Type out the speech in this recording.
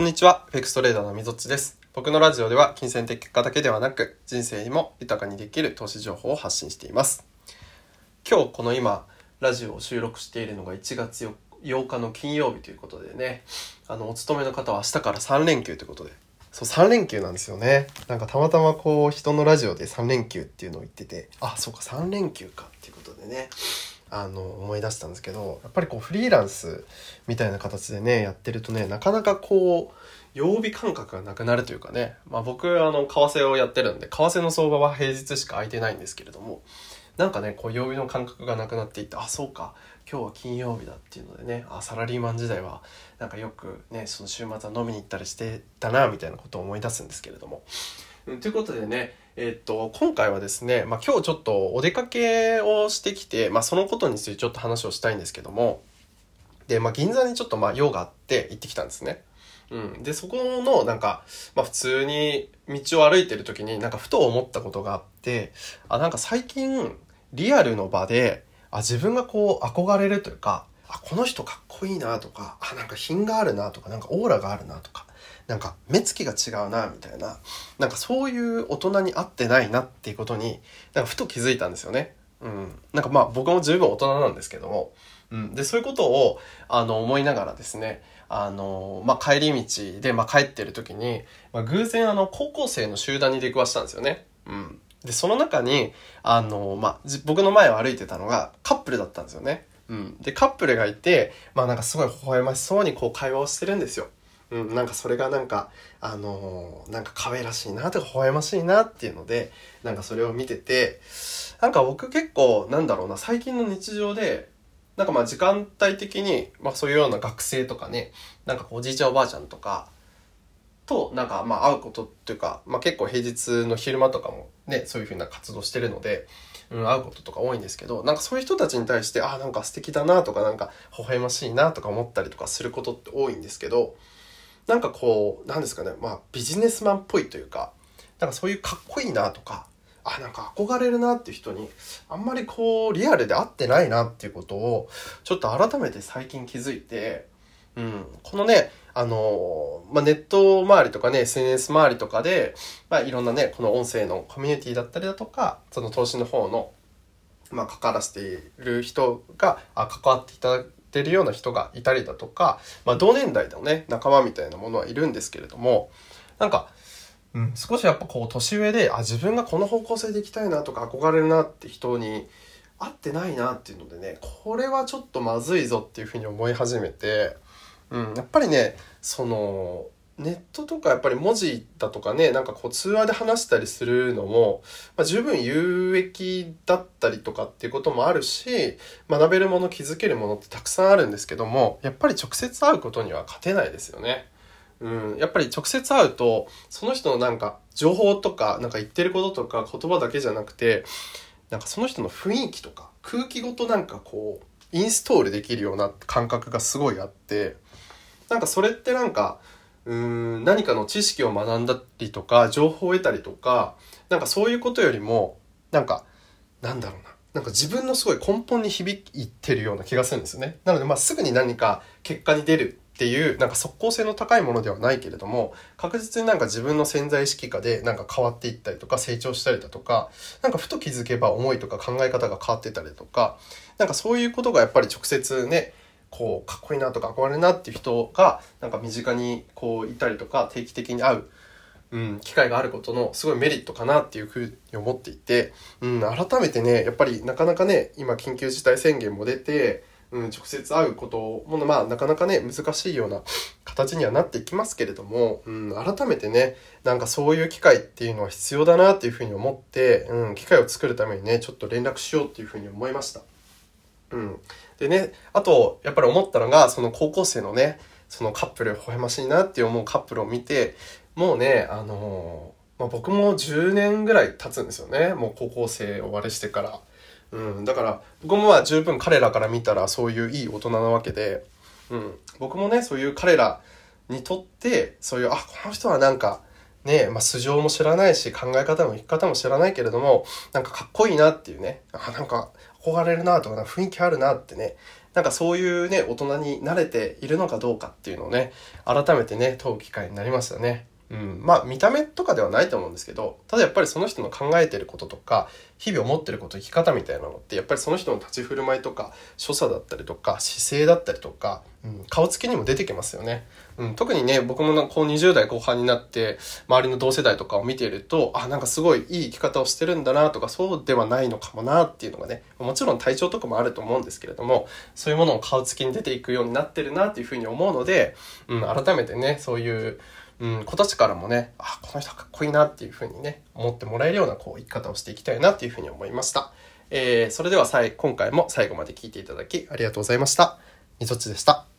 こんにちは、フェイクストレーダーのみぞっちです。僕のラジオでは金銭的結果だけではなく、人生にも豊かにできる投資情報を発信しています。今日この今、ラジオを収録しているのが1月8日の金曜日ということでね、あの、お勤めの方は明日から3連休ということで、そう、3連休なんですよね。なんかたまたまこう、人のラジオで3連休っていうのを言ってて、あ、そうか、3連休かっていうことでね、あの、思い出したんですけど、やっぱりこう、フリーランスみたいな形でね、やってるとね、なかなかこう、曜日感覚がなくなるというかね、まあ僕、あの、為替をやってるんで、為替の相場は平日しか空いてないんですけれども、なんかね、こう、曜日の感覚がなくなっていって、あ、そうか、今日は金曜日だっていうのでね、あ、サラリーマン時代は、なんかよくね、その週末は飲みに行ったりしてたな、みたいなことを思い出すんですけれども。うんということでね、えっと、今回はですね、まあ今日ちょっとお出かけをしてきて、まあそのことについてちょっと話をしたいんですけども、で、まあ銀座にちょっとま用があって行ってきたんですね。うん。で、そこの、なんか、まあ普通に道を歩いてる時になんかふと思ったことがあって、あ、なんか最近、リアルの場で、あ、自分がこう憧れるというか、あ、この人かっこいいなとか、あ、なんか品があるなとか、なんかオーラがあるなとか、なんか目つきが違うなみたいな、なんかそういう大人に合ってないなっていうことに、なんかふと気づいたんですよね。うん。なんかまあ僕も十分大人なんですけども、うん。で、そういうことを、あの、思いながらですね、あの、まあ、帰り道で、まあ、帰ってる時に、まあ、偶然あの、高校生の集団に出くわしたんですよね。うん。で、その中に、あの、まあ、僕の前を歩いてたのがカップルだったんですよね。うん。で、カップルがいて、まあ、なんかすごい微笑ましそうにこう会話をしてるんですよ。うん、なんかそれがなんか、あのーなんか可愛らしいなとか微笑ましいなっていうので、なんかそれを見てて、なんか僕結構、なんだろうな、最近の日常で、なんかまあ時間帯的に、まあそういうような学生とかね、なんかおじいちゃんおばあちゃんとか、となんかまあ会うことっていうか、まあ結構平日の昼間とかもね、そういうふうな活動してるので、うん、会うこととか多いんですけど、なんかそういう人たちに対して、あ、なんか素敵だなとか、なんか微笑ましいなとか思ったりとかすることって多いんですけど、なんかこう、なんですかね、まあビジネスマンっぽいというか、なんかそういうかっこいいなとか、あ、なんか憧れるなっていう人に、あんまりこう、リアルで会ってないなっていうことを、ちょっと改めて最近気づいて、うん、このね、あのまあ、ネット周りとかね、SNS 周りとかで、まあ、いろんなね、この音声のコミュニティだったりだとか、その投資の方の、まあ、関わらせている人が、あ、関わっていただいてるような人がいたりだとか、まあ、同年代のね、仲間みたいなものはいるんですけれども、なんか、うん、少しやっぱこう年上で、あ、自分がこの方向性でいきたいなとか憧れるなって人に会ってないなっていうのでね、これはちょっとまずいぞっていうふうに思い始めて、うん、やっぱりね、その、ネットとかやっぱり文字だとかね、なんかこう通話で話したりするのも、まあ、十分有益だったりとかっていうこともあるし、学べるもの、気づけるものってたくさんあるんですけども、やっぱり直接会うことには勝てないですよね。うん、やっぱり直接会うと、その人のなんか情報とか、なんか言ってることとか言葉だけじゃなくて、なんかその人の雰囲気とか空気ごとなんかこう、インストールできるような感覚がすごいあって、なんかそれってなんか、うん、何かの知識を学んだりとか、情報を得たりとか、なんかそういうことよりも、なんか、なんだろうな。なんか自分のすごい根本に響いてるような気がするんですよね。なのでまあすぐに何か結果に出るっていう、なんか即効性の高いものではないけれども、確実になんか自分の潜在意識下でなんか変わっていったりとか成長したりだとか、なんかふと気づけば思いとか考え方が変わってたりとか、なんかそういうことがやっぱり直接ね、こう、かっこいいなとか憧れるなっていう人が、なんか身近にこういたりとか、定期的に会う、うん、機会があることのすごいメリットかなっていうふうに思っていて、うん、改めてね、やっぱりなかなかね、今緊急事態宣言も出て、うん、直接会うことも、まあ、なかなかね、難しいような形にはなっていきますけれども、うん、改めてね、なんかそういう機会っていうのは必要だなっていうふうに思って、うん、機会を作るためにね、ちょっと連絡しようっていうふうに思いました。うん。でね、あと、やっぱり思ったのが、その高校生のね、そのカップル、微笑ましいなって思うカップルを見て、もうね、あのーまあ、僕も10年ぐらい経つんですよね。もう高校生終わりしてから。うん。だから、僕もまあ十分彼らから見たらそういういい大人なわけで、うん。僕もね、そういう彼らにとって、そういう、あ、この人はなんか、ねまあ、素性も知らないし、考え方も生き方も知らないけれども、なんかかっこいいなっていうね、あ、なんか憧れるなとか、な雰囲気あるなってね、なんかそういうね、大人に慣れているのかどうかっていうのをね、改めてね、問う機会になりますよね。うん、まあ見た目とかではないと思うんですけどただやっぱりその人の考えてることとか日々思ってること生き方みたいなのってやっぱりその人の立ち振る舞いとか所作だったりとか姿勢だったりとか、うん、顔つきにも出てきますよね、うん、特にね僕もこう20代後半になって周りの同世代とかを見ているとあなんかすごいいい生き方をしてるんだなとかそうではないのかもなっていうのがねもちろん体調とかもあると思うんですけれどもそういうものを顔つきに出ていくようになってるなっていうふうに思うので、うん、改めてねそういううん、今年からもね、あ、この人かっこいいなっていうふうにね、思ってもらえるようなこう生き方をしていきたいなっていうふうに思いました。えー、それではさい今回も最後まで聞いていただきありがとうございました。みそちでした。